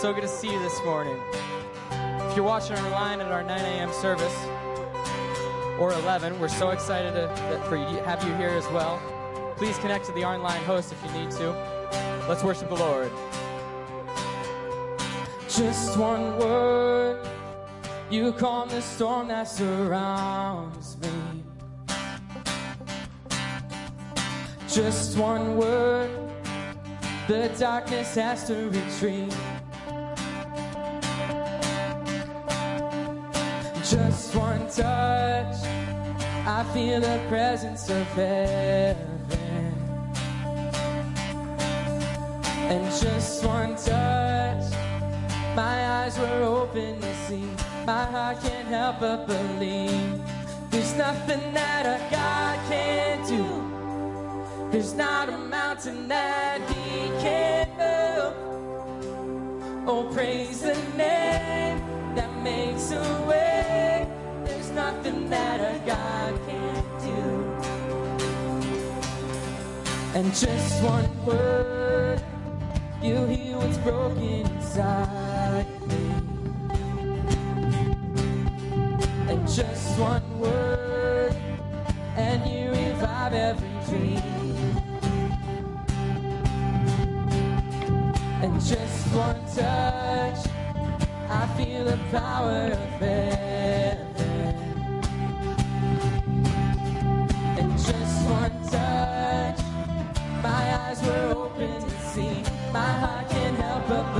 So good to see you this morning. If you're watching online at our 9 a.m. service or 11, we're so excited to, for you, have you here as well. Please connect to the online host if you need to. Let's worship the Lord. Just one word, you calm the storm that surrounds me. Just one word, the darkness has to retreat. Just one touch, I feel the presence of heaven. And just one touch, my eyes were open to see. My heart can't help but believe. There's nothing that a God can't do. There's not a mountain that He can't move. Oh, praise the name that makes a nothing that a God can't do. And just one word, you heal what's broken inside me. And just one word, and you revive every dream. And just one touch, I feel the power of heaven. Eyes were open to see. My heart can't help but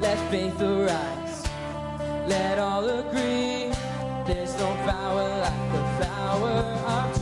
Let faith arise. Let all agree. There's no power like the power of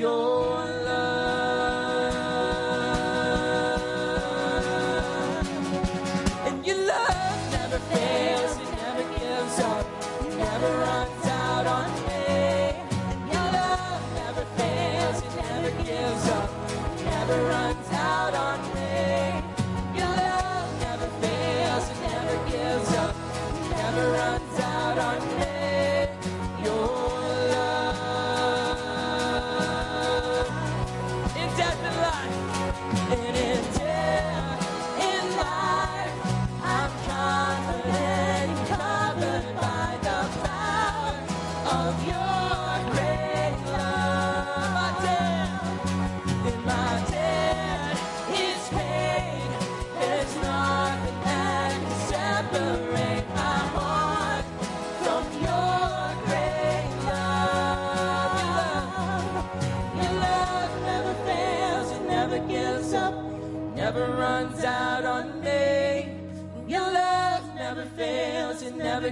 Your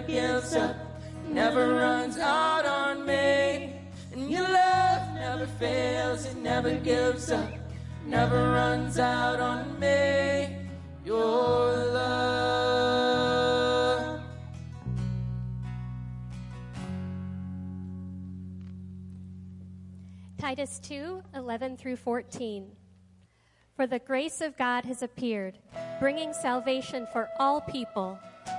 gives up, never runs out on me. And your love never fails, it never gives up, never runs out on me. Your love. Titus 2 11 through 14. For the grace of God has appeared, bringing salvation for all people,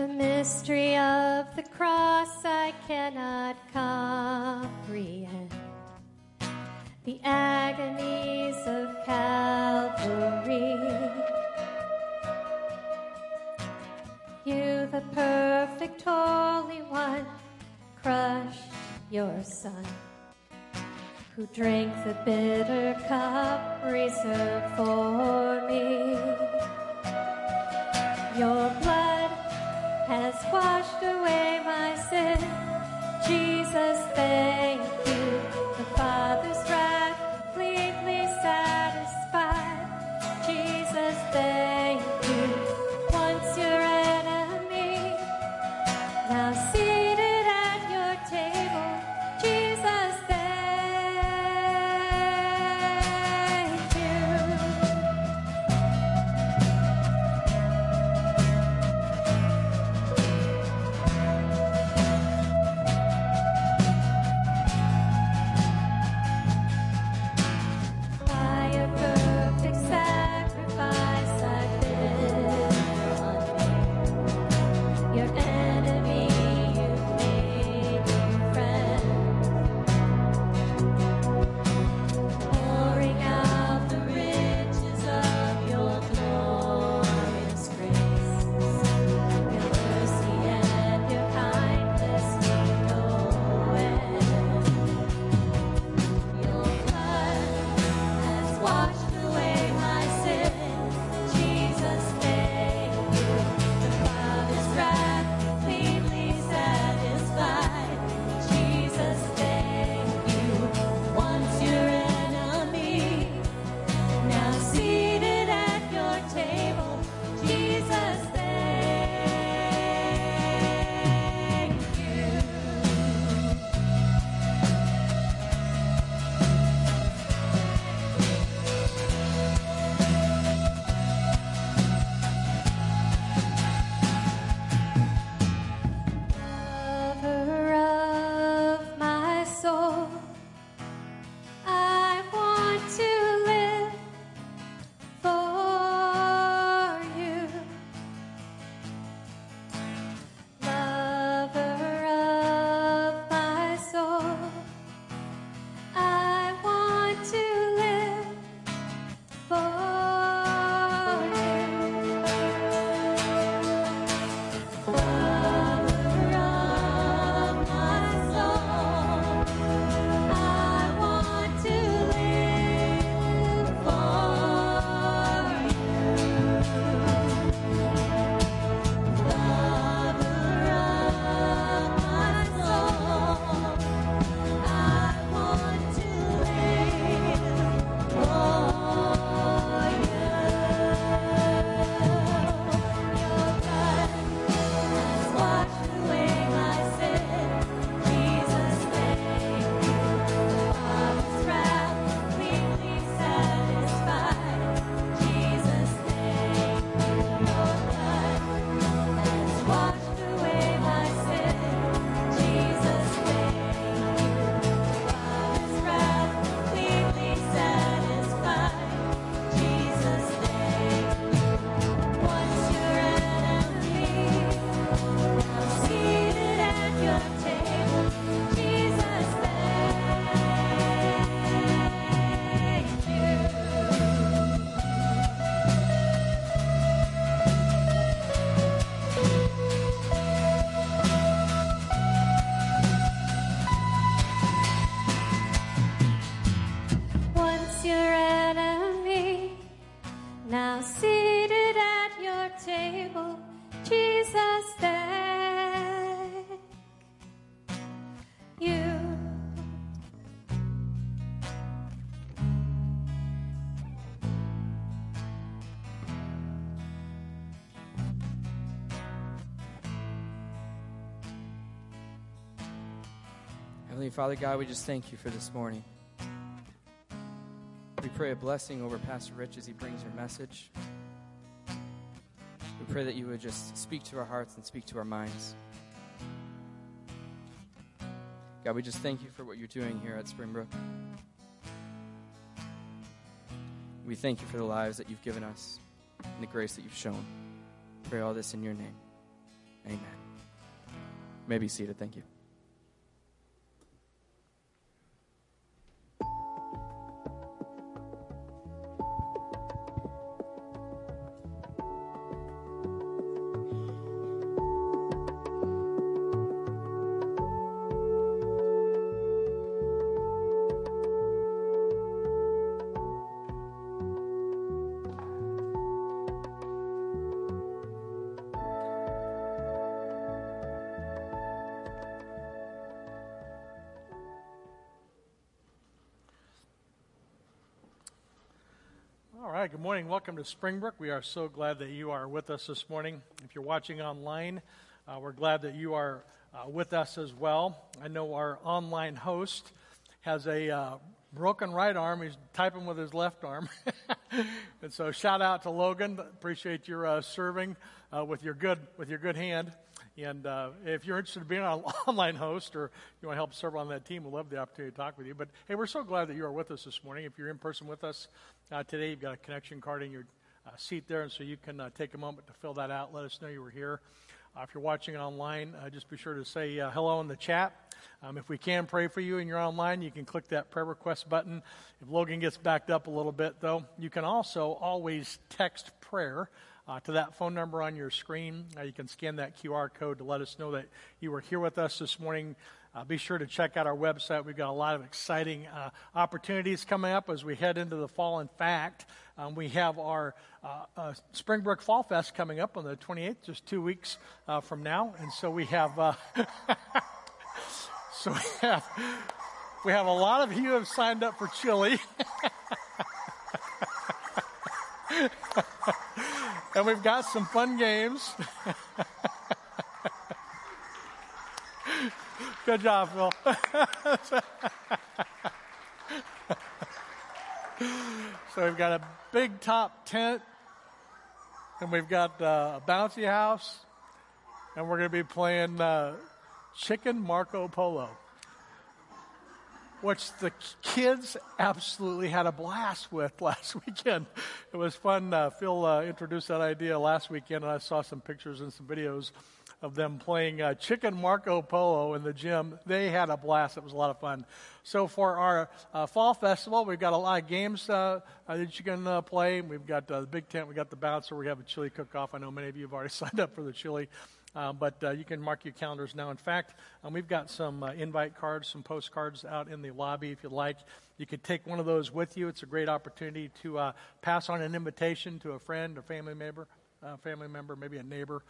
The mystery of the cross I cannot comprehend. The agonies of Calvary. You, the perfect Holy One, crushed your Son, who drank the bitter cup reserved for me. Your blood has washed away my sin. Jesus, thank Heavenly Father God, we just thank you for this morning. We pray a blessing over Pastor Rich as he brings your message. We pray that you would just speak to our hearts and speak to our minds. God, we just thank you for what you're doing here at Springbrook. We thank you for the lives that you've given us and the grace that you've shown. Pray all this in your name. Amen. You may be seated. Thank you. Springbrook. We are so glad that you are with us this morning. If you're watching online, uh, we're glad that you are uh, with us as well. I know our online host has a uh, broken right arm. He's typing with his left arm. and so, shout out to Logan. Appreciate your uh, serving uh, with your good with your good hand. And uh, if you're interested in being an online host or you want to help serve on that team, we'd love the opportunity to talk with you. But hey, we're so glad that you are with us this morning. If you're in person with us uh, today, you've got a connection card in your uh, seat there, and so you can uh, take a moment to fill that out. Let us know you were here. Uh, if you're watching online, uh, just be sure to say hello in the chat. Um, if we can pray for you and you're online, you can click that prayer request button. If Logan gets backed up a little bit, though, you can also always text prayer uh, to that phone number on your screen. Uh, you can scan that QR code to let us know that you were here with us this morning. Uh, be sure to check out our website. We've got a lot of exciting uh, opportunities coming up as we head into the fall. In fact, um, we have our uh, uh, Springbrook Fall Fest coming up on the 28th, just two weeks from now. And so we have, so we have, we have a lot of you have signed up for chili. and we've got some fun games. Good job, Phil. so we've got a big top tent, and we've got uh, a bouncy house, and we're going to be playing uh, chicken Marco Polo which the kids absolutely had a blast with last weekend. It was fun. Uh, Phil uh, introduced that idea last weekend, and I saw some pictures and some videos of them playing uh, chicken Marco Polo in the gym. They had a blast. It was a lot of fun. So for our uh, fall festival, we've got a lot of games uh, uh that you can uh, play. We've got uh, the big tent. We've got the bouncer. We have a chili cook-off. I know many of you have already signed up for the chili. Uh, but uh, you can mark your calendars now. In fact, um, we've got some uh, invite cards, some postcards out in the lobby if you'd like. You could take one of those with you. It's a great opportunity to uh, pass on an invitation to a friend or family member, uh, family member, maybe a neighbor.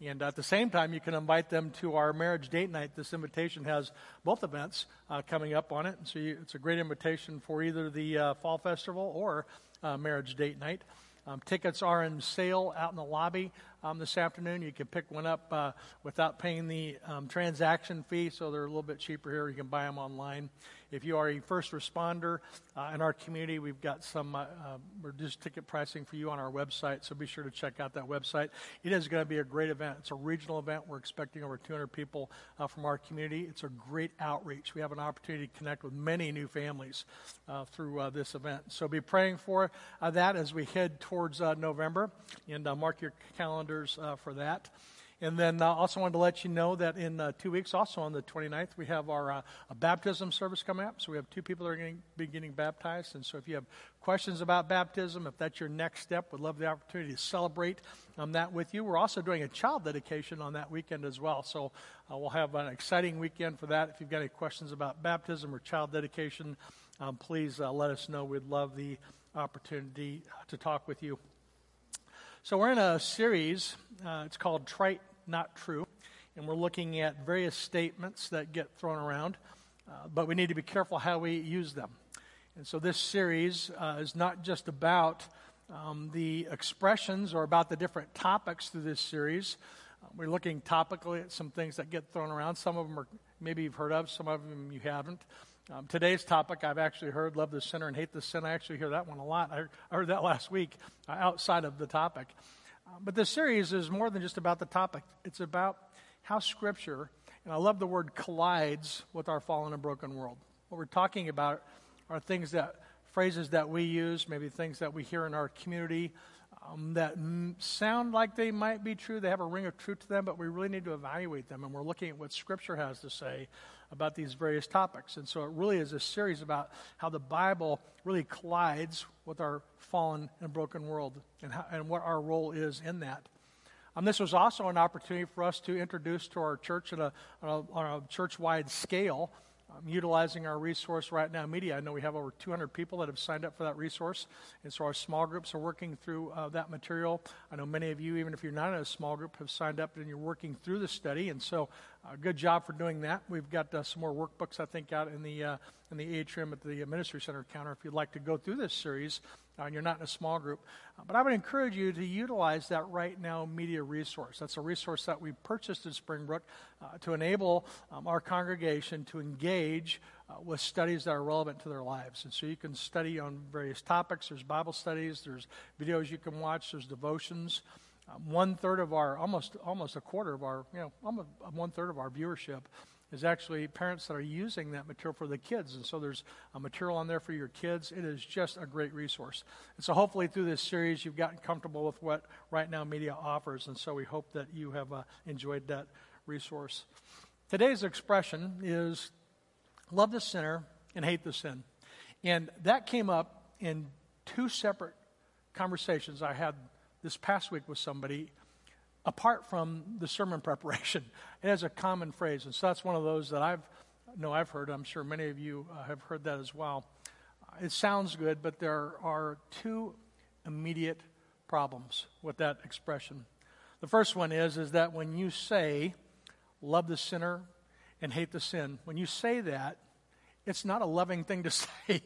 And at the same time, you can invite them to our marriage date night. This invitation has both events uh, coming up on it. So you, it's a great invitation for either the Fall Festival or marriage date night. Um, tickets are in sale out in the lobby um, this afternoon. You can pick one up uh, without paying the um, transaction fee, so they're a little bit cheaper here. You can buy them online. If you are a first responder uh, in our community, we've got some uh, uh, reduced ticket pricing for you on our website, so be sure to check out that website. It is going to be a great event. It's a regional event. We're expecting over 200 people uh, from our community. It's a great outreach. We have an opportunity to connect with many new families uh, through this event. So be praying for that as we head towards November, and mark your calendars for that. And then uh, also wanted to let you know that in uh, two weeks, also on the 29th, we have our uh, baptism service coming up. So we have two people that are going to be getting baptized. And so if you have questions about baptism, if that's your next step, we'd love the opportunity to celebrate um, that with you. We're also doing a child dedication on that weekend as well. So uh, we'll have an exciting weekend for that. If you've got any questions about baptism or child dedication, um, please uh, let us know. We'd love the opportunity to talk with you. So, we're in a series, uh, it's called Trite Not True, and we're looking at various statements that get thrown around, uh, but we need to be careful how we use them. And so, this series uh, is not just about um, the expressions or about the different topics through this series, uh, we're looking topically at some things that get thrown around. Some of them are maybe you've heard of, some of them you haven't. Um, today's topic I've actually heard love the sinner and hate the sin. I actually hear that one a lot. I, heard that last week uh, outside of the topic. Uh, but this series is more than just about the topic, it's about how Scripture, and I love the word collides with our fallen and broken world. What we're talking about are things that, phrases that we use, maybe things that we hear in our community um, that m- sound like they might be true. They have a ring of truth to them, but we really need to evaluate them. And we're looking at what Scripture has to say about these various topics. And so it really is a series about how the Bible really collides with our fallen and broken world and, how, and what our role is in that. Um, this was also an opportunity for us to introduce to our church a, on a, on a church wide scale um, utilizing our resource right now media i know we have over 200 people that have signed up for that resource and so our small groups are working through uh, that material i know many of you even if you're not in a small group have signed up and you're working through the study and so uh, good job for doing that we've got uh, some more workbooks i think out in the uh, in the atrium at the ministry center counter if you'd like to go through this series uh, and you're not in a small group. Uh, but I would encourage you to utilize that right now media resource. That's a resource that we purchased in Springbrook uh, to enable um, our congregation to engage with studies that are relevant to their lives. And so you can study on various topics. There's Bible studies, there's videos you can watch, there's devotions. Um, one third of our, almost almost a quarter of our, you know, almost one third of our viewership is actually parents that are using that material for the kids. And so there's a material on there for your kids. It is just a great resource. And so hopefully through this series, you've gotten comfortable with what Right Now Media offers. And so we hope that you have uh, enjoyed that resource. Today's expression is love the sinner and hate the sin. And that came up in two separate conversations I had this past week with somebody apart from the sermon preparation. It has a common phrase, and so that's one of those that I've know I've heard. I'm sure many of you uh, have heard that as well. Uh, it sounds good, but there are two immediate problems with that expression. The first one is is that when you say love the sinner and hate the sin, when you say that, it's not a loving thing to say.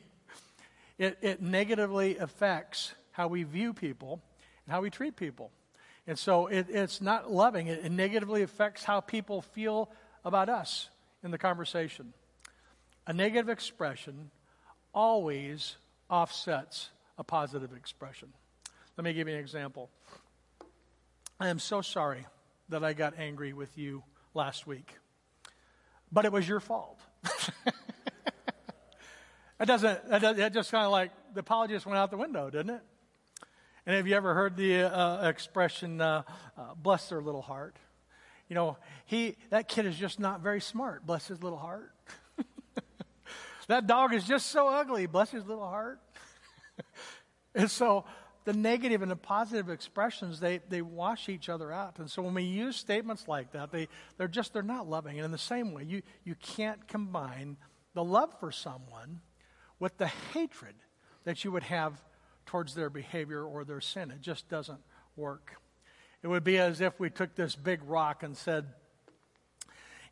It, it negatively affects how we view people and how we treat people. And so it, it's not loving. It, it negatively affects how people feel about us in the conversation. A negative expression always offsets a positive expression. Let me give you an example. I am so sorry that I got angry with you last week, but it was your fault. it doesn't, it just kind of like the apology just went out the window, didn't it? And have you ever heard the uh, expression, uh, uh, bless their little heart? You know, he, that kid is just not very smart. Bless his little heart. that dog is just so ugly. Bless his little heart. and so the negative and the positive expressions, they, they wash each other out. And so when we use statements like that, they, they're just, they're not loving. And in the same way, you, you can't combine the love for someone with the hatred that you would have towards their behavior or their sin. It just doesn't work. It would be as if we took this big rock and said,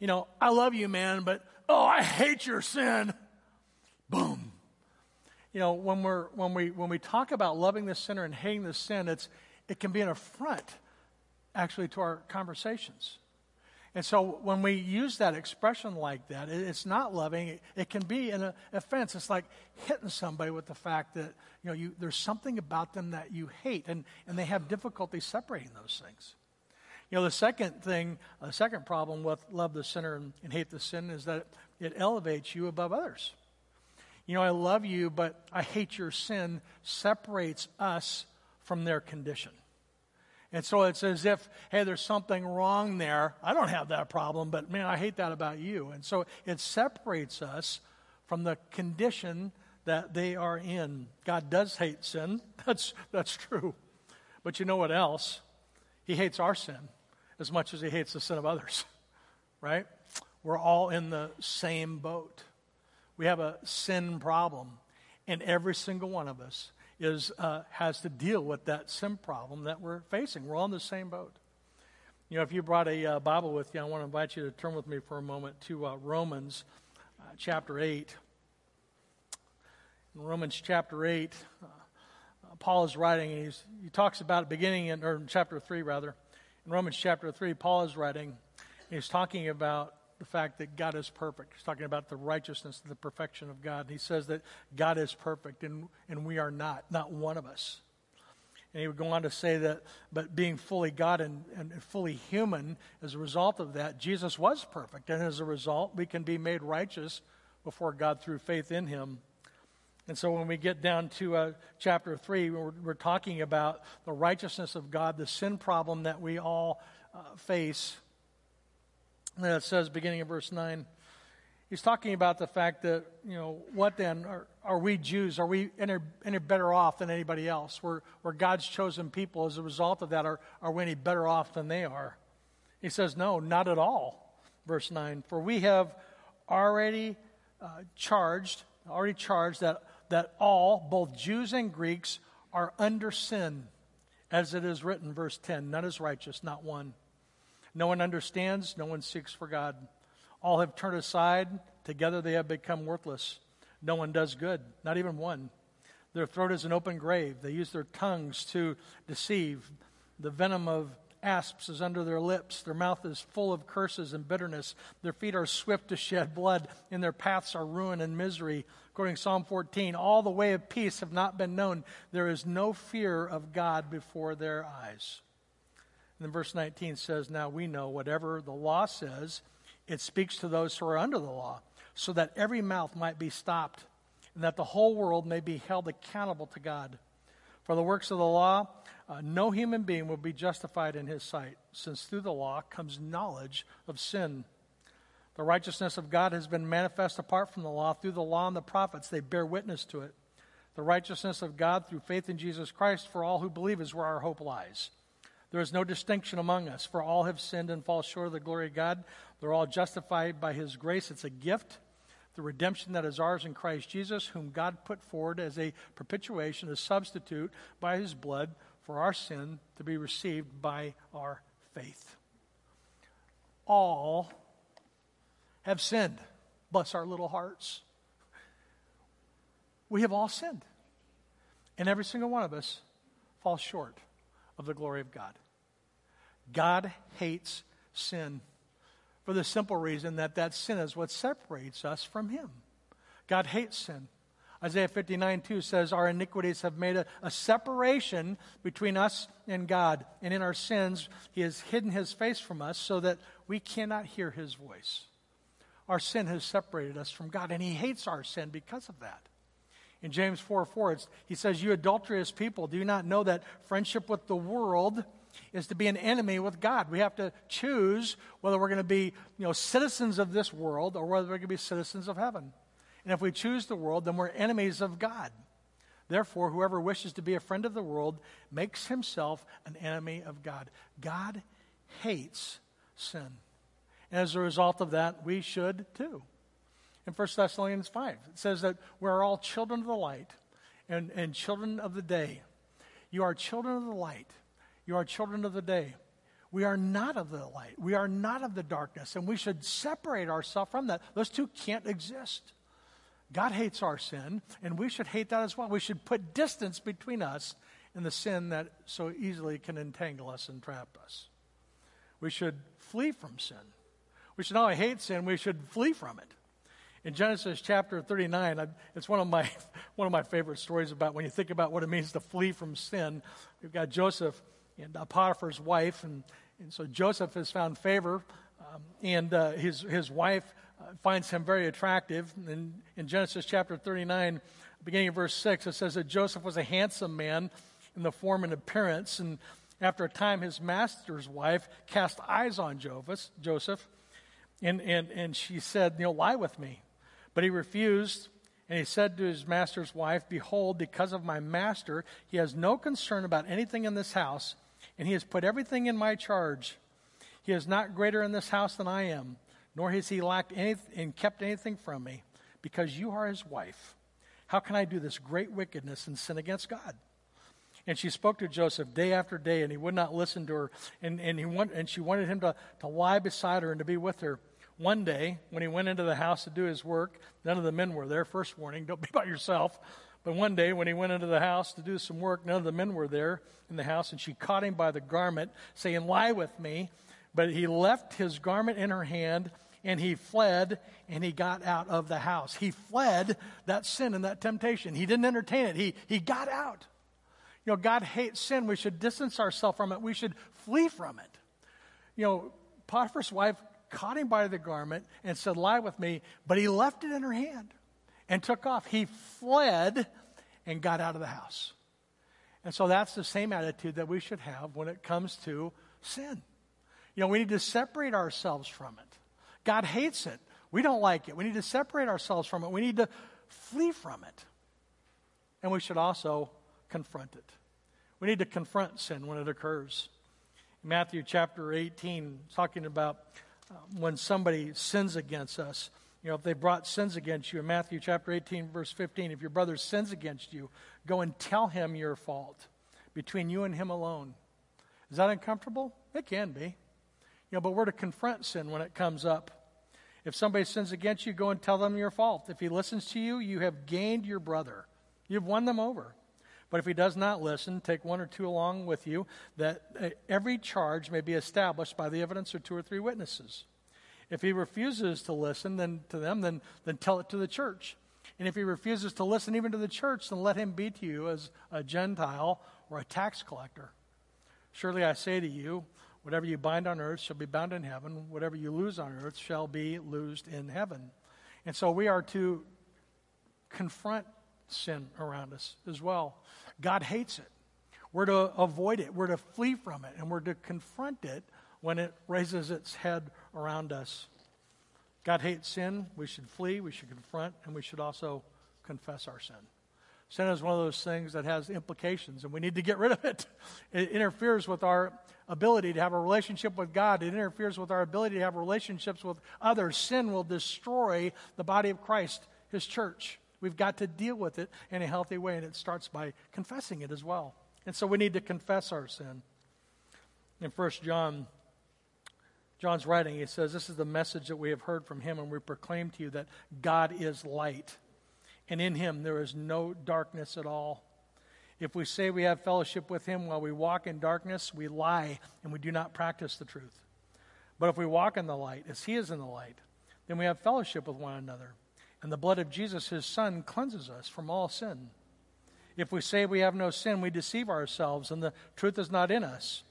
You know, I love you, man, but oh, I hate your sin. Boom. You know, when, we're, when, we, when we talk about loving the sinner and hating the sin, it's, it can be an affront, actually, to our conversations. And so when we use that expression like that, it's not loving. It, can be an uh, offense. It's like hitting somebody with the fact that you know you, there's something about them that you hate, and, and they have difficulty separating those things. You know, the second thing, the second problem with love the sinner and, and hate the sin is that it elevates you above others. You know, I love you, but I hate your sin separates us from their condition. And so it's as if, hey, there's something wrong there. I don't have that problem, but man, I hate that about you. And so it separates us from the condition that they are in. God does hate sin. That's, that's true. But you know what else? He hates our sin as much as he hates the sin of others, right? We're all in the same boat. We have a sin problem, and every single one of us is, uh, has to deal with that sin problem that we're facing. We're all in the same boat. You know, if you brought a uh, Bible with you, I want to invite you to turn with me for a moment to uh, Romans uh, chapter 8. In Romans chapter 8, uh, Paul is writing, and he talks about beginning in, or in chapter 3, rather, In Romans chapter 3, Paul is writing, he's talking about the fact that God is perfect. He's talking about the righteousness, the perfection of God. He says that God is perfect and, and we are not, not one of us. And he would go on to say that, but being fully God and, and fully human, as a result of that, Jesus was perfect. And as a result, we can be made righteous before God through faith in him. And so when we get down to uh, chapter 3, we're, we're, talking about the righteousness of God, the sin problem that we all uh, face. It says, beginning of verse 9, he's talking about the fact that, you know, what then? Are, are we Jews? Are we any, any better off than anybody else? We're, we're God's chosen people. As a result of that, are, are we any better off than they are? He says, no, not at all. Verse 9, for we have already uh, charged, already charged that, that all, both Jews and Greeks, are under sin. As it is written, verse 10, none is righteous, not one. No one understands, no one seeks for God. All have turned aside, together they have become worthless. No one does good, not even one. Their throat is an open grave. They use their tongues to deceive. The venom of asps is under their lips. Their mouth is full of curses and bitterness. Their feet are swift to shed blood. and their paths are ruin and misery. According to Psalm 14, all the way of peace have not been known. There is no fear of God before their eyes. And then verse 19 says, Now we know whatever the law says, it speaks to those who are under the law, so that every mouth might be stopped, and that the whole world may be held accountable to God. For the works of the law, uh, no human being will be justified in his sight, since through the law comes knowledge of sin. The righteousness of God has been manifest apart from the law through the law and the prophets. They bear witness to it. The righteousness of God through faith in Jesus Christ for all who believe is where our hope lies. There is no distinction among us, for all have sinned and fall short of the glory of God. They're all justified by His grace. It's a gift, the redemption that is ours in Christ Jesus, whom God put forward as a propitiation, a substitute by His blood for our sin to be received by our faith. All have sinned. Bless our little hearts. We have all sinned. And every single one of us falls short of the glory of God. God hates sin for the simple reason that that sin is what separates us from Him. God hates sin. Isaiah 59 2 says, Our iniquities have made a, a, separation between us and God. And in our sins, He has hidden His face from us so that we cannot hear His voice. Our sin has separated us from God, and He hates our sin because of that. In James 4 4, he says, You adulterous people, do you not know that friendship with the world is to be an enemy with God? We have to choose whether we're going to be you know, citizens of this world or whether we're going to be citizens of heaven. And if we choose the world, then we're enemies of God. Therefore, whoever wishes to be a friend of the world makes himself an enemy of God. God hates sin. And as a result of that, we should too in 1 Thessalonians 5. It says that we're all children of the light and, and children of the day. You are children of the light. You are children of the day. We are not of the light. We are not of the darkness. And we should separate ourselves from that. Those two can't exist. God hates our sin, and we should hate that as well. We should put distance between us and the sin that so easily can entangle us and trap us. We should flee from sin. We should not only hate sin, we should flee from it. In Genesis chapter 39, it's one of, my, one of my favorite stories about when you think about what it means to flee from sin. We've got Joseph and Potiphar's wife, and, and so Joseph has found favor, um, and uh, his, his wife uh, finds him very attractive. And in Genesis chapter 39, beginning of verse 6, it says that Joseph was a handsome man in the form and appearance, and after a time, his master's wife cast eyes on Joseph, and, and, and she said, You know, lie with me. But he refused, and he said to his master's wife, Behold, because of my master, he has no concern about anything in this house, and he has put everything in my charge. He is not greater in this house than I am, nor has he lacked anything and kept anything from me, because you are his wife. How can I do this great wickedness and sin against God? And she spoke to Joseph day after day, and he would not listen to her. And, and, he want, and she wanted him to, to lie beside her and to be with her. One day, when he went into the house to do his work, none of the men were there. First warning, don't be by yourself. But one day, when he went into the house to do some work, none of the men were there in the house, and she caught him by the garment, saying, Lie with me. But he left his garment in her hand, and he fled, and he got out of the house. He fled that sin and that temptation. He didn't entertain it, he, he got out. You know, God hates sin. We should distance ourselves from it, we should flee from it. You know, Potiphar's wife caught him by the garment and said, Lie with me, but he left it in her hand and took off. He fled and got out of the house. And so that's the same attitude that we should have when it comes to sin. You know, we need to separate ourselves from it. God hates it. We don't like it. We need to separate ourselves from it. We need to flee from it. And we should also confront it. We need to confront sin when it occurs. Matthew chapter 18, talking about when somebody sins against us. You know, if they brought sins against you, in Matthew chapter 18, verse 15, if your brother sins against you, go and tell him your fault between you and him alone. Is that uncomfortable? It can be. You know, but we're to confront sin when it comes up. If somebody sins against you, go and tell them your fault. If he listens to you, you have gained your brother. You've won them over. But if he does not listen, take one or two along with you, that uh, every charge may be established by the evidence of two or three witnesses. If he refuses to listen then to them, then, then tell it to the church. And if he refuses to listen even to the church, then let him be to you as a Gentile or a tax collector. Surely I say to you, whatever you bind on earth shall be bound in heaven, whatever you lose on earth shall be loosed in heaven. And so we are to confront sin around us as well. God hates it. We're to avoid it, we're to flee from it, and we're to confront it when it raises its head around us. God hates sin. We should flee, we should confront, and we should also confess our sin. Sin is one of those things that has implications, and we need to get rid of it. It interferes with our ability to have a relationship with God, it interferes with our ability to have relationships with others. Sin will destroy the body of Christ, His church. We've got to deal with it in a healthy way, and it starts by confessing it as well. And so we need to confess our sin. In 1 John John's writing, he says, This is the message that we have heard from him, and we proclaim to you that God is light, and in him there is no darkness at all. If we say we have fellowship with him while we walk in darkness, we lie and we do not practice the truth. But if we walk in the light, as he is in the light, then we have fellowship with one another. And the blood of Jesus, his son, cleanses us from all sin. If we say we have no sin, we deceive ourselves, and the truth is not in us.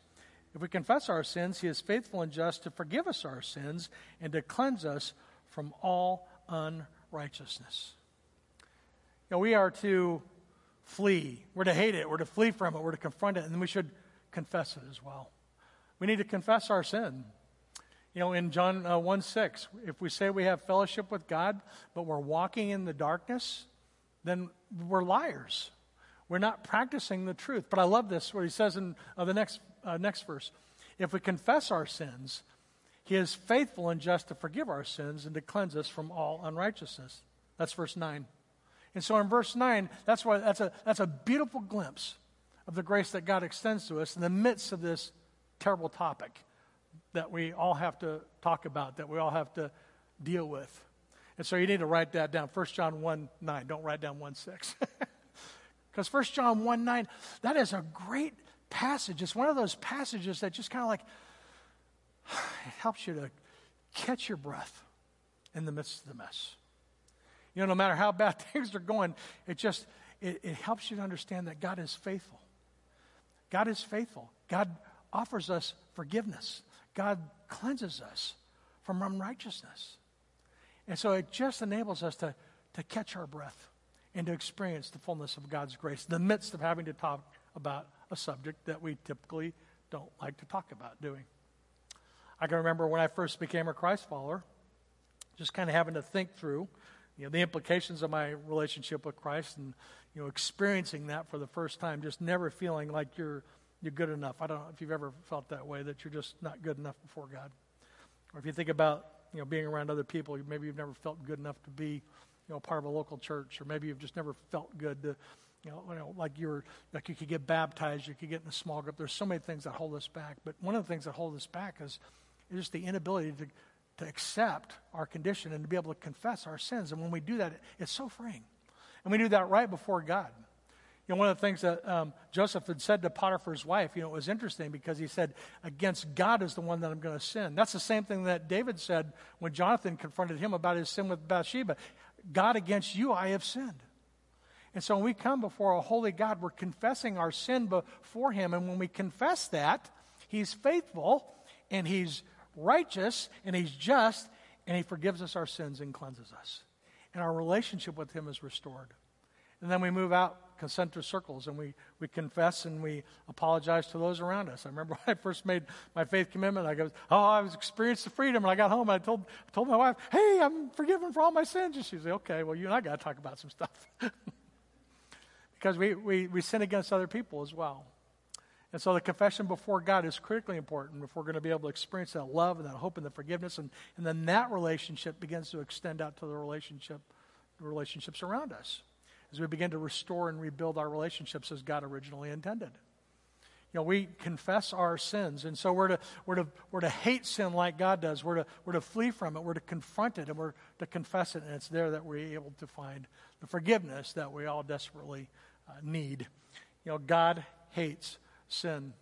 If we confess our sins, he is faithful and just to forgive us our sins and to cleanse us from all unrighteousness. You know, we are to flee. We're to hate it. We're to flee from it. We're to confront it. And we should confess it as well. We need to confess our sin. You know, in John uh, 1 6, if we say we have fellowship with God, but we're walking in the darkness, then we're liars. We're not practicing the truth. But I love this, what he says in uh, the next uh, next verse. If we confess our sins, he is faithful and just to forgive our sins and to cleanse us from all unrighteousness. That's verse 9. And so in verse 9, that's, why, that's, a, that's a beautiful glimpse of the grace that God extends to us in the midst of this terrible topic that we all have to talk about, that we all have to deal with. And so you need to write that down. 1 John 1 9. Don't write down 1 6. Because 1 John 1 9, that is a great passage. It's one of those passages that just kind of like, it helps you to catch your breath in the midst of the mess. You know, no matter how bad things are going, it just, it, it helps you to understand that God is faithful. God is faithful. God offers us forgiveness. God cleanses us from unrighteousness. And so it just enables us to, to catch our breath and to experience the fullness of God's grace in the midst of having to talk about a subject that we typically don't like to talk about doing. I can remember when I first became a Christ follower, just kind of having to think through you know, the implications of my relationship with Christ and you know, experiencing that for the first time, just never feeling like you're, you're good enough. I don't know if you've ever felt that way, that you're just not good enough before God. Or if you think about you know, being around other people, maybe you've never felt good enough to be you know, part of a local church, or maybe you've just never felt good to you know, you know, like you're like you could get baptized, you could get in a small group. There's so many things that hold us back, but one of the things that hold us back is, is just the inability to to accept our condition and to be able to confess our sins. And when we do that, it's so freeing. And we do that right before God. You know, one of the things that um, Joseph had said to Potiphar's wife, you know, it was interesting because he said, Against God is the one that I'm going to sin. That's the same thing that David said when Jonathan confronted him about his sin with Bathsheba. God, against you I have sinned. And so when we come before a holy God, we're confessing our sin before Him. And when we confess that, He's faithful and He's righteous and He's just and He forgives us our sins and cleanses us. And our relationship with Him is restored. And then we move out concentric circles and we, we confess and we apologize to those around us. I remember when I first made my faith commitment, I go, Oh, I was experienced the freedom. And I got home and I told, told my wife, Hey, I'm forgiven for all my sins. And she said, Okay, well, you and I got to talk about some stuff. because we, we, we sin against other people as well. And so the confession before God is critically important if we're going to be able to experience that love and that hope and the forgiveness. And, and then that relationship begins to extend out to the relationship, the relationships around us as we begin to restore and rebuild our relationships as God originally intended. You know, we confess our sins, and so we're to, we're to, we're to hate sin like God does. We're to, we're to flee from it. We're to confront it, and we're to confess it, and it's there that we're able to find the forgiveness that we all desperately uh, need. You know, God hates sin.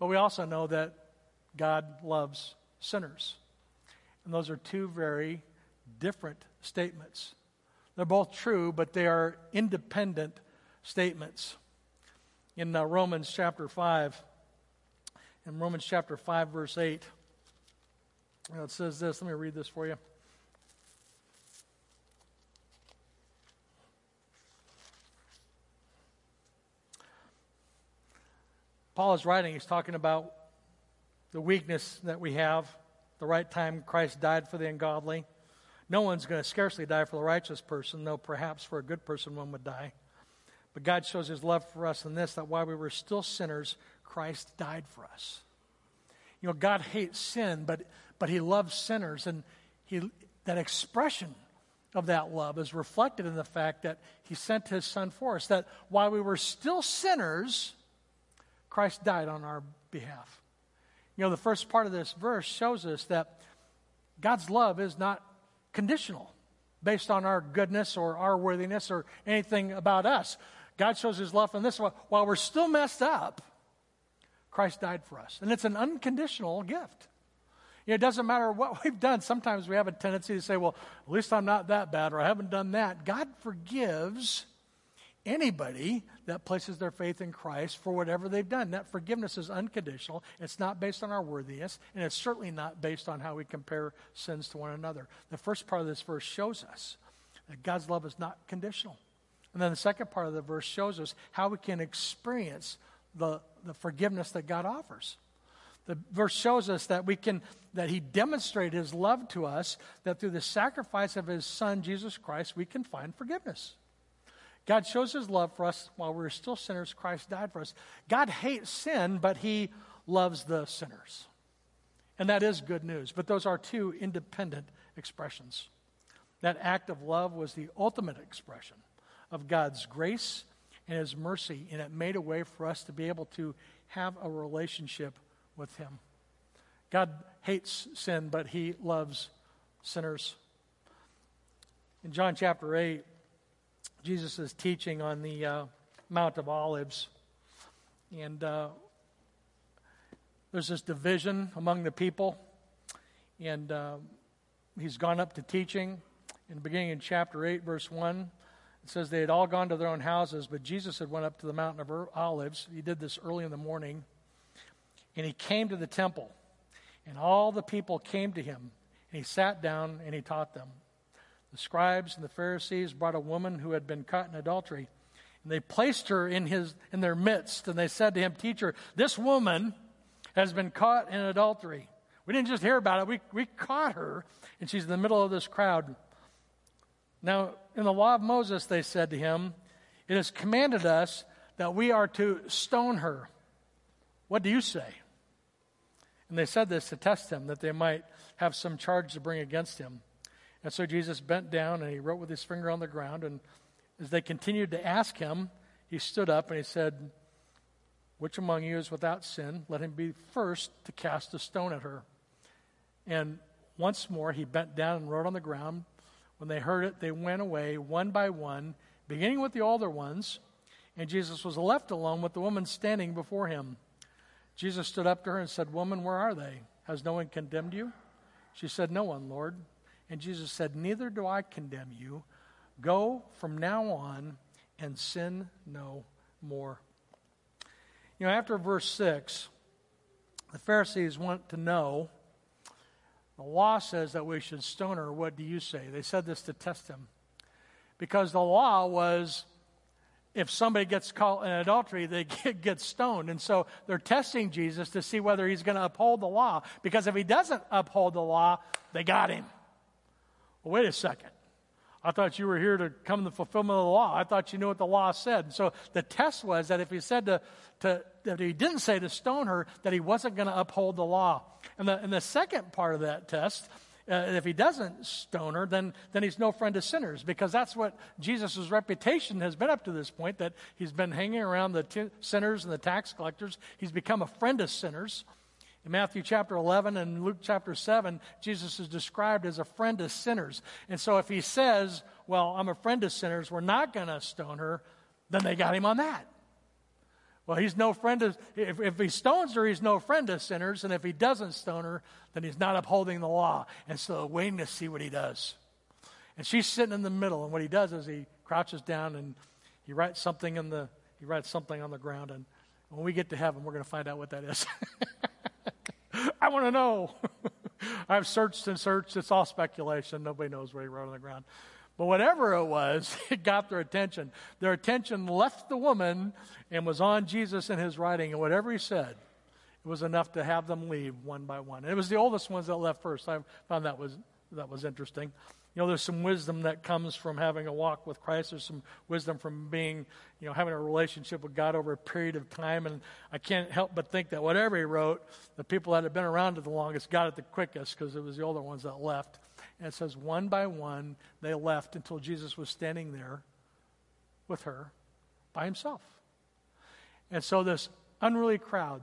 But we also know that God loves sinners. And those are two very different statements. They're both true, but they are independent statements. In uh, Romans chapter 5, in Romans chapter 5, verse 8, you know, it says this. Let me read this for you. Paul is writing, he's talking about the weakness that we have, the right time Christ died for the ungodly. No one's going to scarcely die for the righteous person, though perhaps for a good person one would die. But God shows his love for us in this that while we were still sinners, Christ died for us. You know, God hates sin, but, but he loves sinners. And he, that expression of that love is reflected in the fact that he sent his son for us. That while we were still sinners, Christ died on our behalf. You know, the first part of this verse shows us that God's love is not conditional based on our goodness or our worthiness or anything about us. God shows his love in this while we're still messed up, Christ died for us. And it's an unconditional gift. You know, it doesn't matter what we've done. Sometimes we have a tendency to say, well, at least I'm not that bad or I haven't done that. God forgives anybody that places their faith in Christ for whatever they've done. That forgiveness is unconditional. It's not based on our worthiness, and it's certainly not based on how we compare sins to one another. The first part of this verse shows us that God's love is not conditional. And then the second part of the verse shows us how we can experience the, the forgiveness that God offers. The verse shows us that we can that he demonstrated his love to us that through the sacrifice of his son Jesus Christ we can find forgiveness. God shows his love for us while we are still sinners. Christ died for us. God hates sin, but he loves the sinners. And that is good news. But those are two independent expressions. That act of love was the ultimate expression of God's grace and his mercy, and it made a way for us to be able to have a relationship with him. God hates sin, but he loves sinners. In John chapter 8, Jesus teaching on the uh, Mount of Olives. And uh, there's this division among the people. And uh, he's gone up to teaching. In the beginning in chapter 8, verse 1, it says they had all gone to their own houses, but Jesus had went up to the mountain of Olives. He did this early in the morning. And he came to the temple. And all the people came to him. And he sat down and he taught them. The scribes and the Pharisees brought a woman who had been caught in adultery, and they placed her in, his, in their midst, and they said to him, Teacher, this woman has been caught in adultery. We didn't just hear about it, we, we caught her, and she's in the middle of this crowd. Now, in the law of Moses, they said to him, It has commanded us that we are to stone her. What do you say? And they said this to test him, that they might have some charge to bring against him. And so Jesus bent down and he wrote with his finger on the ground. And as they continued to ask him, he stood up and he said, Which among you is without sin? Let him be first to cast a stone at her. And once more he bent down and wrote on the ground. When they heard it, they went away one by one, beginning with the older ones, and Jesus was left alone with the woman standing before him. Jesus stood up to her and said, Woman, where are they? Has no one condemned you? She said, No one, Lord. And Jesus said, Neither do I condemn you. Go from now on and sin no more. You know, after verse 6, the Pharisees want to know the law says that we should stone her. What do you say? They said this to test him. Because the law was if somebody gets caught in adultery, they get, get stoned. And so they're testing Jesus to see whether he's going to uphold the law. Because if he doesn't uphold the law, they got him. Well, wait a second. I thought you were here to come to the fulfillment of the law. I thought you knew what the law said. And so the test was that if he said to, to that he didn't say to stone her, that he wasn't going to uphold the law. And the, and the second part of that test uh, if he doesn't stone her, then, then he's no friend of sinners because that's what Jesus' reputation has been up to this point that he's been hanging around the t- sinners and the tax collectors. He's become a friend of sinners. In Matthew chapter 11 and Luke chapter 7, Jesus is described as a friend of sinners. And so if he says, Well, I'm a friend of sinners, we're not going to stone her, then they got him on that. Well, he's no friend of, if, if he stones her, he's no friend of sinners. And if he doesn't stone her, then he's not upholding the law. And so waiting to see what he does. And she's sitting in the middle. And what he does is he crouches down and he writes something in the, he writes something on the ground. And when we get to heaven, we're going to find out what that is. I want to know. I've searched and searched. It's all speculation. Nobody knows what he wrote on the ground. But whatever it was, it got their attention. Their attention left the woman and was on Jesus and his writing, and whatever he said, it was enough to have them leave one by one. And it was the oldest ones that left first. I found that was that was interesting. You know, there's some wisdom that comes from having a walk with Christ. There's some wisdom from being, you know, having a relationship with God over a period of time. And I can't help but think that whatever he wrote, the people that had been around it the longest got it the quickest because it was the older ones that left. And it says, one by one, they left until Jesus was standing there with her by himself. And so, this unruly crowd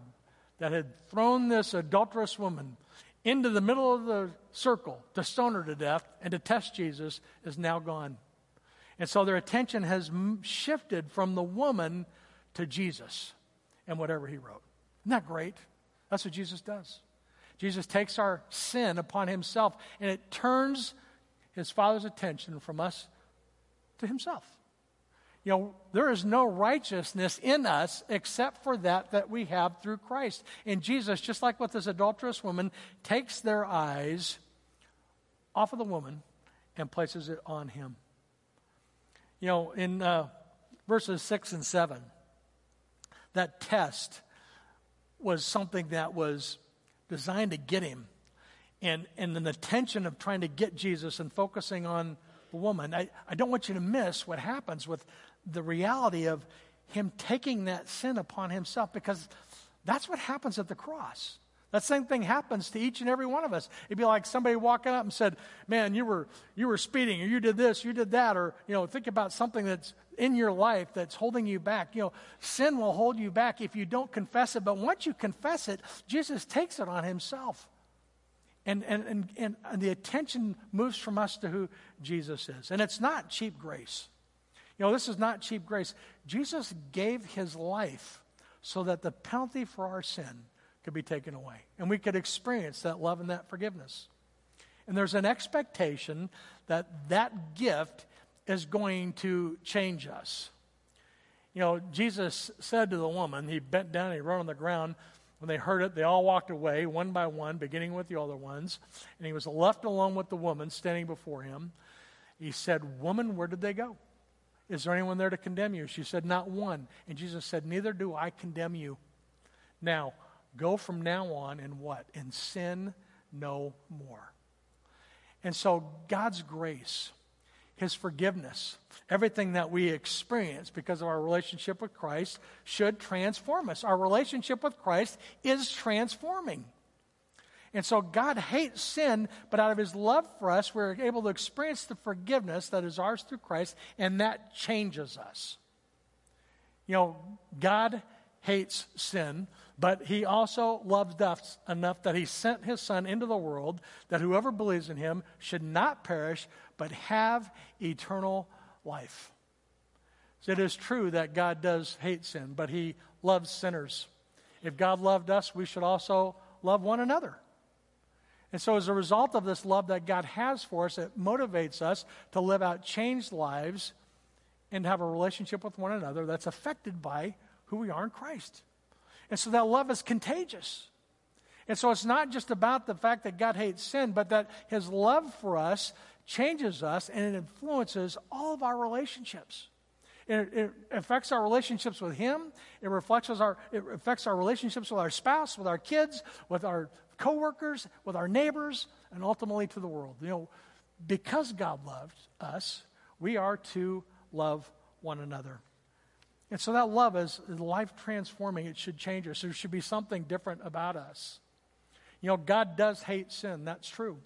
that had thrown this adulterous woman into the middle of the circle to stone her to death and to test Jesus is now gone. And so, their attention has shifted from the woman to Jesus and whatever he wrote. Isn't that great? That's what Jesus does. Jesus takes our sin upon himself and it turns his Father's attention from us to himself. You know, there is no righteousness in us except for that that we have through Christ. And Jesus, just like with this adulterous woman, takes their eyes off of the woman and places it on him. You know, in uh, verses 6 and 7, that test was something that was designed to get him. And, and in the tension of trying to get Jesus and focusing on the woman, I, I don't want you to miss what happens with the reality of him taking that sin upon himself because that's what happens at the cross. That same thing happens to each and every one of us. It'd be like somebody walking up and said, "Man, you were you were speeding, or you did this, you did that, or you know, think about something that's in your life that's holding you back. You know, sin will hold you back if you don't confess it. But once you confess it, Jesus takes it on himself. And, and, and, and, the attention moves from us to who Jesus is. And it's not cheap grace. You know, this is not cheap grace. Jesus gave his life so that the penalty for our sin could be taken away. And we could experience that love and that forgiveness. And there's an expectation that that gift is going to change us. You know, Jesus said to the woman, he bent down, he wrote on the ground. When they heard it, they all walked away, one by one, beginning with the older ones. And he was left alone with the woman standing before him. He said, Woman, where did they go? Is there anyone there to condemn you? She said, Not one. And Jesus said, Neither do I condemn you. Now, go from now on and what? And sin no more. And so, God's grace his forgiveness. Everything that we experience because of our relationship with Christ should transform us. Our relationship with Christ is transforming. And so God hates sin, but out of his love for us, we're able to experience the forgiveness that is ours through Christ, and that changes us. You know, God hates sin, but he also loves us enough that he sent his son into the world that whoever believes in him should not perish, but have eternal life. So it is true that God does hate sin, but he loves sinners. If God loved us, we should also love one another. And so, as a result of this love that God has for us, it motivates us to live out changed lives and have a relationship with one another that's affected by who we are in Christ. And so, that love is contagious. And so, it's not just about the fact that God hates sin, but that His love for us changes us and it influences all of our relationships. It, it, affects our relationships with Him. It reflects our, it affects our relationships with our spouse, with our kids, with our coworkers, with our neighbors, and ultimately to the world. You know, because God loved us, we are to love one another. And so that love is life transforming. It should change us. There should be something different about us. You know, God does hate sin. That's true.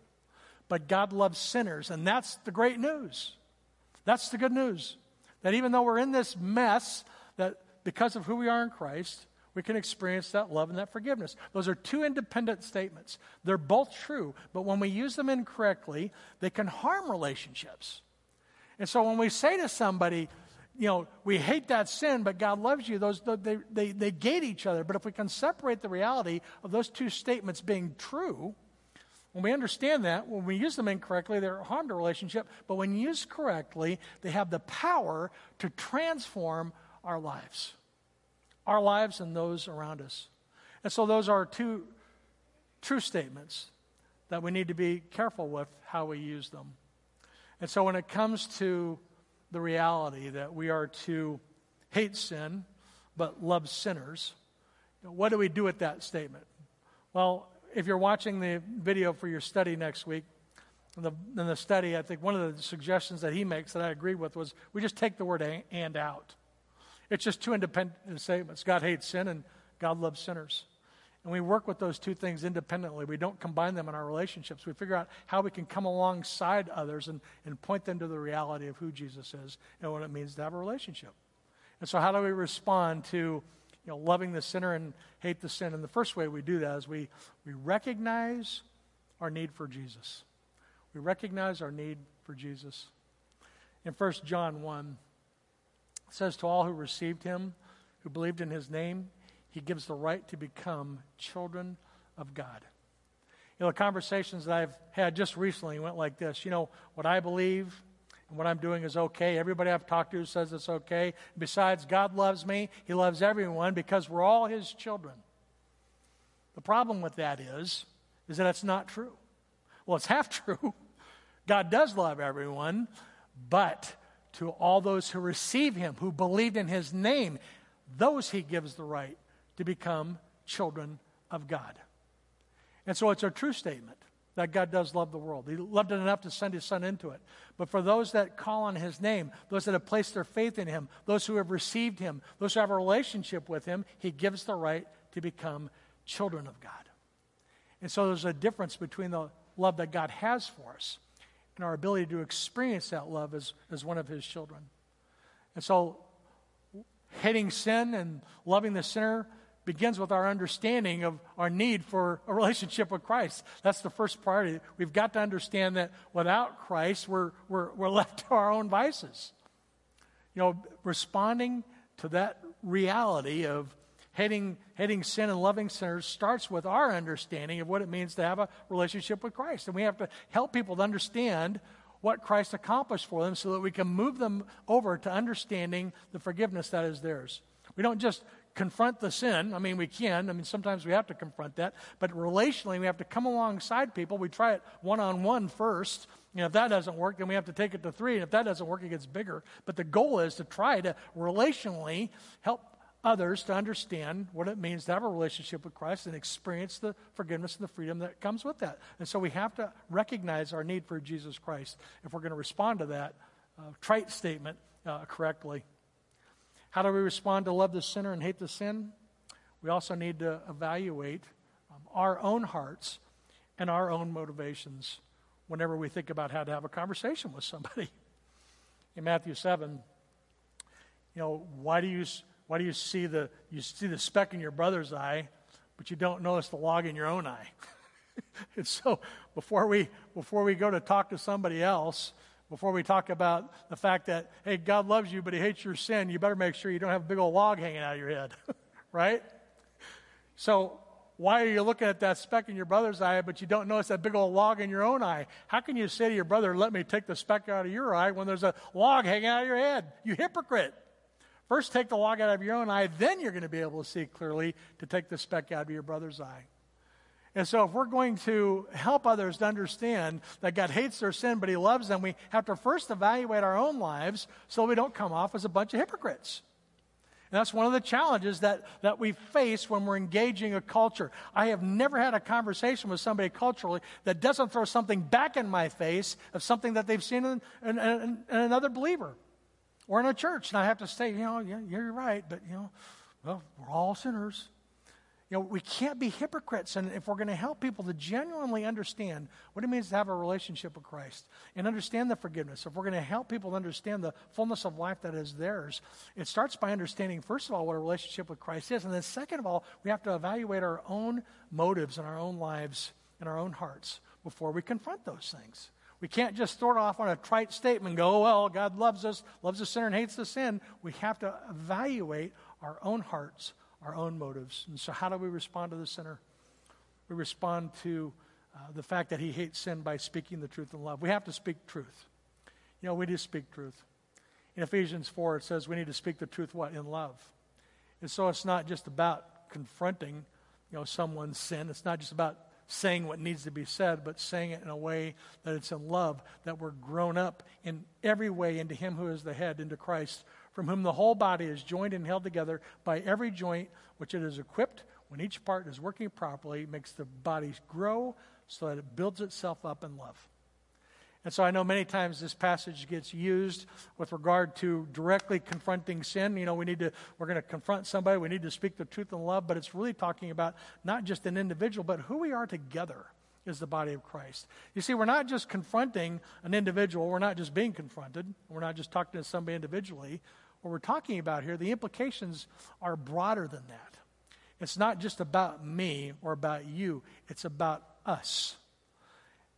But God loves sinners. And that's the great news. That's the good news. That even though we're in this mess, that because of who we are in Christ, we can experience that love and that forgiveness. Those are two independent statements. They're both true, but when we use them incorrectly, they can harm relationships. And so when we say to somebody, you know, we hate that sin, but God loves you, those, they, they, they gate each other. But if we can separate the reality of those two statements being true, when we understand that, when we use them incorrectly, they harm the relationship. But when used correctly, they have the power to transform our lives our lives and those around us. And so, those are two true statements that we need to be careful with how we use them. And so, when it comes to the reality that we are to hate sin but love sinners, what do we do with that statement? Well, if you're watching the video for your study next week, in the, in the study, I think one of the suggestions that he makes that I agreed with was we just take the word and out. It's just two independent statements God hates sin and God loves sinners. And we work with those two things independently. We don't combine them in our relationships. We figure out how we can come alongside others and, and point them to the reality of who Jesus is and what it means to have a relationship. And so, how do we respond to you know, loving the sinner and hate the sin? And the first way we do that is we, we recognize our need for Jesus. We recognize our need for Jesus. In 1 John 1, it says, To all who received him, who believed in his name, he gives the right to become children of God. You know, the conversations that I've had just recently went like this. You know, what I believe and what I'm doing is okay. Everybody I've talked to says it's okay. Besides, God loves me. He loves everyone because we're all his children. The problem with that is, is that it's not true. Well, it's half true. God does love everyone, but to all those who receive him, who believed in his name, those he gives the right to become children of God. And so it's a true statement that God does love the world. He loved it enough to send his son into it. But for those that call on his name, those that have placed their faith in him, those who have received him, those who have a relationship with him, he gives the right to become children of God. And so there's a difference between the love that God has for us and our ability to experience that love as, as one of his children. And so, hating sin and loving the sinner begins with our understanding of our need for a relationship with Christ. That's the first priority. We've got to understand that without Christ, we're, we're, we're left to our own vices. You know, responding to that reality of hating, hating sin and loving sinners starts with our understanding of what it means to have a relationship with Christ. And we have to help people to understand what Christ accomplished for them so that we can move them over to understanding the forgiveness that is theirs. We don't just confront the sin. I mean, we can. I mean, sometimes we have to confront that. But relationally, we have to come alongside people. We try it one on one first. You know, if that doesn't work, then we have to take it to three. And if that doesn't work, it gets bigger. But the goal is to try to relationally help others to understand what it means to have a relationship with Christ and experience the forgiveness and the freedom that comes with that. And so we have to recognize our need for Jesus Christ if we're going to respond to that uh, trite statement uh, correctly. How do we respond to love the sinner and hate the sin? We also need to evaluate um, our own hearts and our own motivations whenever we think about how to have a conversation with somebody. In Matthew 7, you know, why do you why do you see the you see the speck in your brother's eye, but you don't notice the log in your own eye? and so before we before we go to talk to somebody else, before we talk about the fact that, hey, God loves you, but He hates your sin, you better make sure you don't have a big old log hanging out of your head, right? So, why are you looking at that speck in your brother's eye, but you don't notice that big old log in your own eye? How can you say to your brother, let me take the speck out of your eye when there's a log hanging out of your head? You hypocrite. First, take the log out of your own eye, then you're going to be able to see clearly to take the speck out of your brother's eye. And so, if we're going to help others to understand that God hates their sin, but He loves them, we have to first evaluate our own lives so we don't come off as a bunch of hypocrites. And that's one of the challenges that, that we face when we're engaging a culture. I have never had a conversation with somebody culturally that doesn't throw something back in my face of something that they've seen in, in, in, in another believer or in a church. And I have to say, you know, yeah, you're right, but, you know, well, we're all sinners. You know, we can't be hypocrites. And if we're going to help people to genuinely understand what it means to have a relationship with Christ and understand the forgiveness, if we're going to help people understand the fullness of life that is theirs, it starts by understanding, first of all, what a relationship with Christ is. And then, second of all, we have to evaluate our own motives in our own lives and our own hearts before we confront those things. We can't just it off on a trite statement and go, oh, well, God loves us, loves the sinner, and hates the sin. We have to evaluate our own hearts our own motives. And so, how do we respond to the sinner? We respond to uh, the fact that he hates sin by speaking the truth in love. We have to speak truth. You know, we do speak truth. In Ephesians 4, it says we need to speak the truth what? In love. And so it's not just about confronting, you know, someone's sin. It's not just about saying what needs to be said, but saying it in a way that it's in love, that we're grown up in every way into Him who is the head, into Christ, from whom the whole body is joined and held together by every joint which it is equipped when each part is working properly, makes the body grow so that it builds itself up in love. And so I know many times this passage gets used with regard to directly confronting sin. You know, we need to, we're going to confront somebody, we need to speak the truth in love, but it's really talking about not just an individual, but who we are together is the body of Christ. You see, we're not just confronting an individual, we're not just being confronted, we're not just talking to somebody individually what we're talking about here, the implications are broader than that. It's not just about me or about you, it's about us.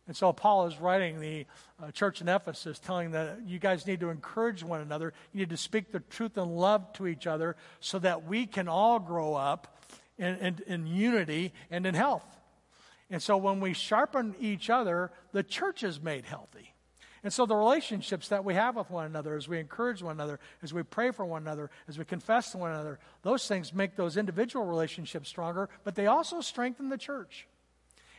And so Paul is writing the uh, church in Ephesus, telling that you guys need to encourage one another. You need to speak the truth and love to each other so that we can all grow up in, in, in unity and in health. And so when we sharpen each other, the church is made healthy. And so the relationships that we have with one another, as we encourage one another, as we pray for one another, as we confess to one another, those things make those individual relationships stronger, but they also strengthen the church.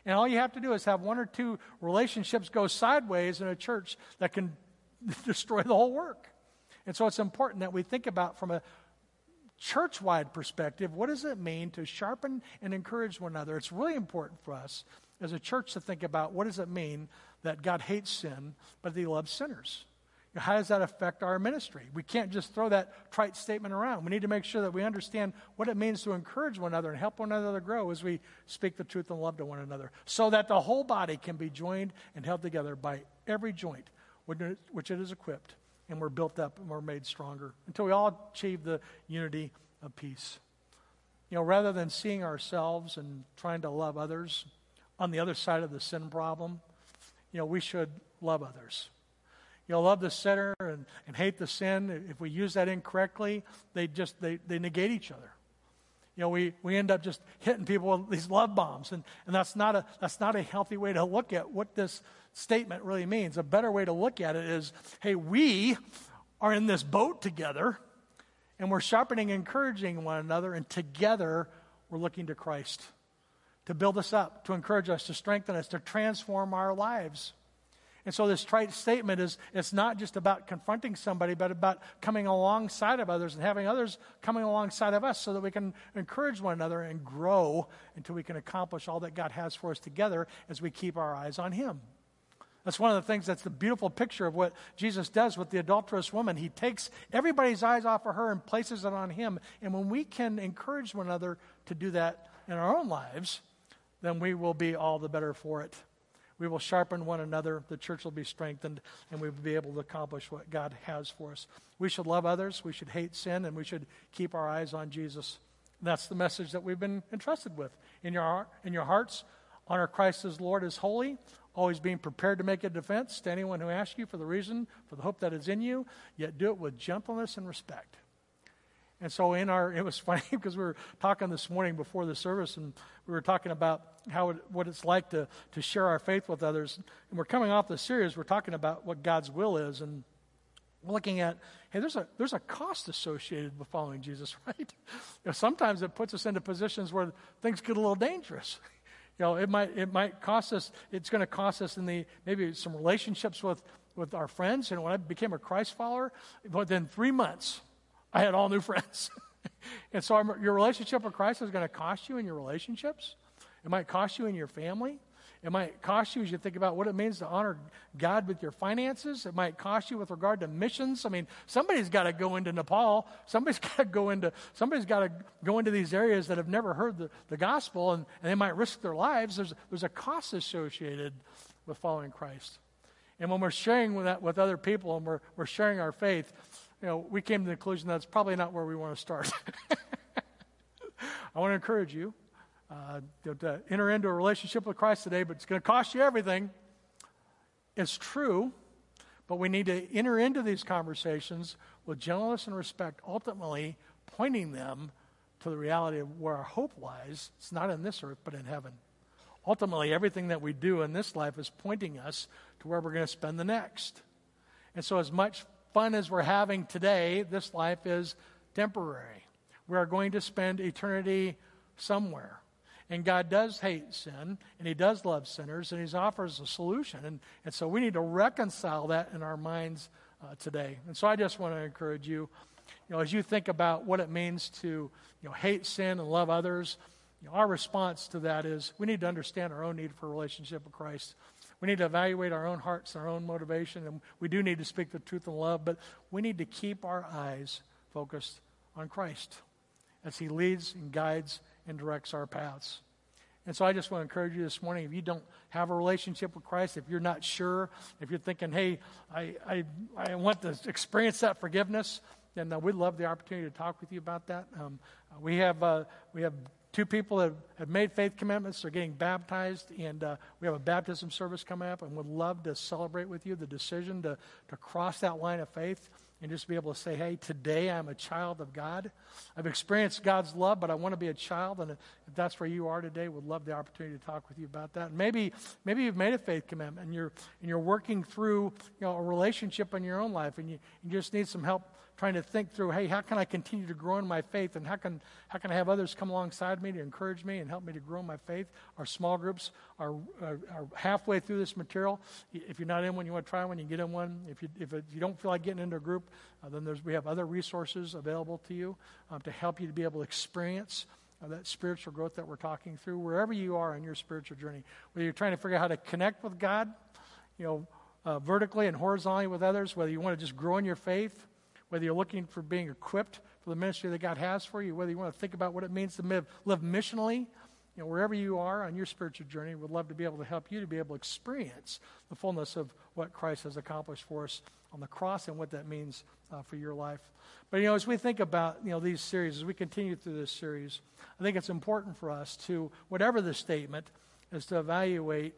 And all you have to do is have one or two relationships go sideways in a church that can destroy the whole work. And so it's important that we think about from a church wide perspective what does it mean to sharpen and encourage one another? It's really important for us as a church to think about what does it mean that God hates sin, but that He loves sinners. How does that affect our ministry? We can't just throw that trite statement around. We need to make sure that we understand what it means to encourage one another and help one another grow as we speak the truth and love to one another, so that the whole body can be joined and held together by every joint which it is equipped, and we're built up and we're made stronger until we all achieve the unity of peace. You know, rather than seeing ourselves and trying to love others on the other side of the sin problem, you know, we should love others. You know, love the sinner and, and hate the sin. If we use that incorrectly, they just they, they negate each other. You know, we, we end up just hitting people with these love bombs, and, and that's not a that's not a healthy way to look at what this statement really means. A better way to look at it is, hey, we are in this boat together, and we're sharpening, encouraging one another, and together we're looking to Christ to build us up, to encourage us, to strengthen us, to transform our lives. And so this trite statement is it's not just about confronting somebody, but about coming alongside of others and having others coming alongside of us so that we can encourage one another and grow until we can accomplish all that God has for us together as we keep our eyes on Him. That's one of the things that's the beautiful picture of what Jesus does with the adulterous woman. He takes everybody's eyes off of her and places it on Him. And when we can encourage one another to do that in our own lives, then we will be all the better for it. We will sharpen one another, the church will be strengthened, and we will be able to accomplish what God has for us. We should love others, we should hate sin, and we should keep our eyes on Jesus. That's the message that we've been entrusted with. In your, in your hearts, honor Christ as Lord as holy, always being prepared to make a defense to anyone who asks you for the reason, for the hope that is in you, yet do it with gentleness and respect. And so, in our, it was funny because we were talking this morning before the service, and we were talking about how it, what it's like to, to share our faith with others. And we're coming off the series, we're talking about what God's will is, and we're looking at, hey, there's a, there's a cost associated with following Jesus, right? You know, sometimes it puts us into positions where things get a little dangerous. You know, it might, it might cost us, it's going to cost us in the, maybe some relationships with, with our friends. And when I became a Christ follower, within three months, I had all new friends. and so I'm, your relationship with Christ is going to cost you in your relationships. It might cost you in your family. It might cost you as you think about what it means to honor God with your finances. It might cost you with regard to missions. I mean, somebody's got to go into Nepal. Somebody's got to go into somebody's got to go into these areas that have never heard the, the gospel and, and they might risk their lives. There's, there's a cost associated with following Christ. And when we're sharing with that with other people and we're, we're sharing our faith, you know, we came to the conclusion that's probably not where we want to start. I want to encourage you uh, to enter into a relationship with Christ today, but it's going to cost you everything. It's true, but we need to enter into these conversations with gentleness and respect, ultimately pointing them to the reality of where our hope lies. It's not in this earth, but in heaven. Ultimately, everything that we do in this life is pointing us to where we're going to spend the next. And so, as much fun as we're having today, this life is temporary. We are going to spend eternity somewhere. And God does hate sin, and He does love sinners, and He offers a solution. And, and so we need to reconcile that in our minds uh, today. And so I just want to encourage you, you know, as you think about what it means to, you know, hate sin and love others, you know, our response to that is we need to understand our own need for a relationship with Christ. We need to evaluate our own hearts, our own motivation, and we do need to speak the truth in love, but we need to keep our eyes focused on Christ as He leads and guides and directs our paths. And so I just want to encourage you this morning if you don't have a relationship with Christ, if you're not sure, if you're thinking, hey, I, I, I want to experience that forgiveness, then uh, we'd love the opportunity to talk with you about that. Um, we, have, uh, we have two people that have made faith commitments. They're getting baptized, and uh, we have a baptism service coming up, and would love to celebrate with you the decision to, to cross that line of faith and just be able to say, hey, today I'm a child of God. I've experienced God's love, but I want to be a child. And if that's where you are today, would love the opportunity to talk with you about that. And maybe, maybe you've made a faith commitment and you're, and you're working through you know, a relationship in your own life and you, you just need some help trying to think through, hey, how can I continue to grow in my faith? And how can, how can I have others come alongside me to encourage me and help me to grow in my faith? Our small groups are, are, are halfway through this material. If you're not in one, you want to try one, you get in one. If you, if you don't feel like getting into a group, uh, then there's, we have other resources available to you um, to help you to be able to experience uh, that spiritual growth that we're talking through, wherever you are in your spiritual journey. Whether you're trying to figure out how to connect with God, you know, uh, vertically and horizontally with others, whether you want to just grow in your faith, whether you're looking for being equipped for the ministry that God has for you, whether you want to think about what it means to live, live missionally, you know, wherever you are on your spiritual journey, we'd love to be able to help you to be able to experience the fullness of what Christ has accomplished for us on the cross and what that means uh, for your life. But, you know, as we think about, you know, these series, as we continue through this series, I think it's important for us to, whatever the statement, is to evaluate,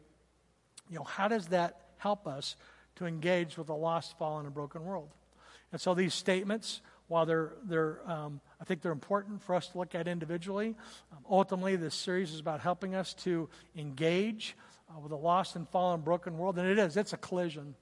you know, how does that help us to engage with a lost, fallen, and broken world? And so these statements, while they're, they're um, I think they're important for us to look at individually, um, ultimately this series is about helping us to engage uh, with a lost and fallen, broken world. And it is, it's a collision.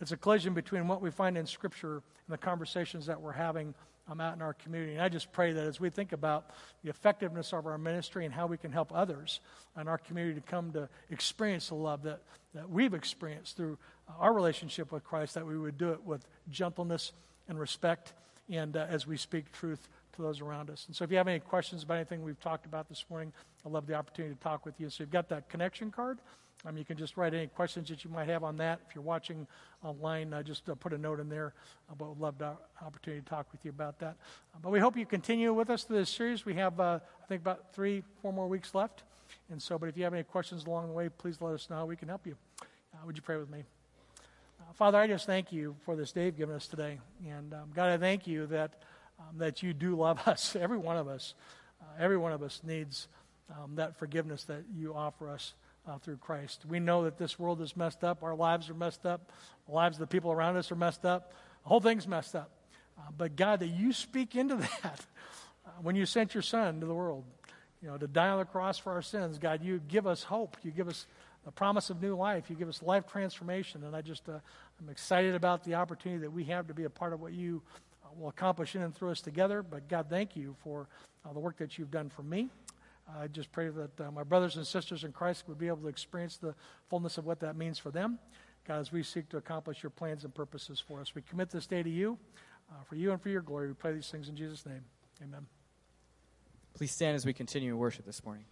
It's a collision between what we find in Scripture and the conversations that we're having um, out in our community. And I just pray that as we think about the effectiveness of our ministry and how we can help others in our community to come to experience the love that, that we've experienced through our relationship with Christ, that we would do it with gentleness and respect and uh, as we speak truth to those around us. And so if you have any questions about anything we've talked about this morning, I'd love the opportunity to talk with you. So you've got that connection card. Um, you can just write any questions that you might have on that. If you're watching online, uh, just uh, put a note in there. Uh, but we'd love the opportunity to talk with you about that. Uh, but we hope you continue with us through this series. We have, uh, I think, about three, four more weeks left. And so, but if you have any questions along the way, please let us know. We can help you. Uh, would you pray with me? Father, I just thank you for this day you've given us today. And um, God, I thank you that, um, that you do love us, every one of us. Uh, every one of us needs um, that forgiveness that you offer us uh, through Christ. We know that this world is messed up. Our lives are messed up. The lives of the people around us are messed up. The whole thing's messed up. Uh, but God, that you speak into that uh, when you sent your Son to the world, you know, to die on the cross for our sins. God, you give us hope. You give us the promise of new life. You give us life transformation. And I just, uh, I'm excited about the opportunity that we have to be a part of what you uh, will accomplish in and through us together. But God, thank you for uh, the work that you've done for me. I just pray that uh, my brothers and sisters in Christ would be able to experience the fullness of what that means for them. God, as we seek to accomplish your plans and purposes for us, we commit this day to you, uh, for you and for your glory. We pray these things in Jesus' name. Amen. Please stand as we continue worship this morning.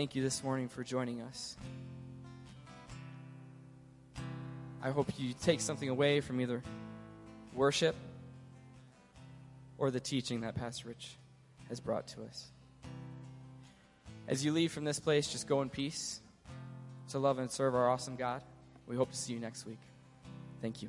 Thank you this morning for joining us. I hope you take something away from either worship or the teaching that Pastor Rich has brought to us. As you leave from this place, just go in peace to love and serve our awesome God. We hope to see you next week. Thank you.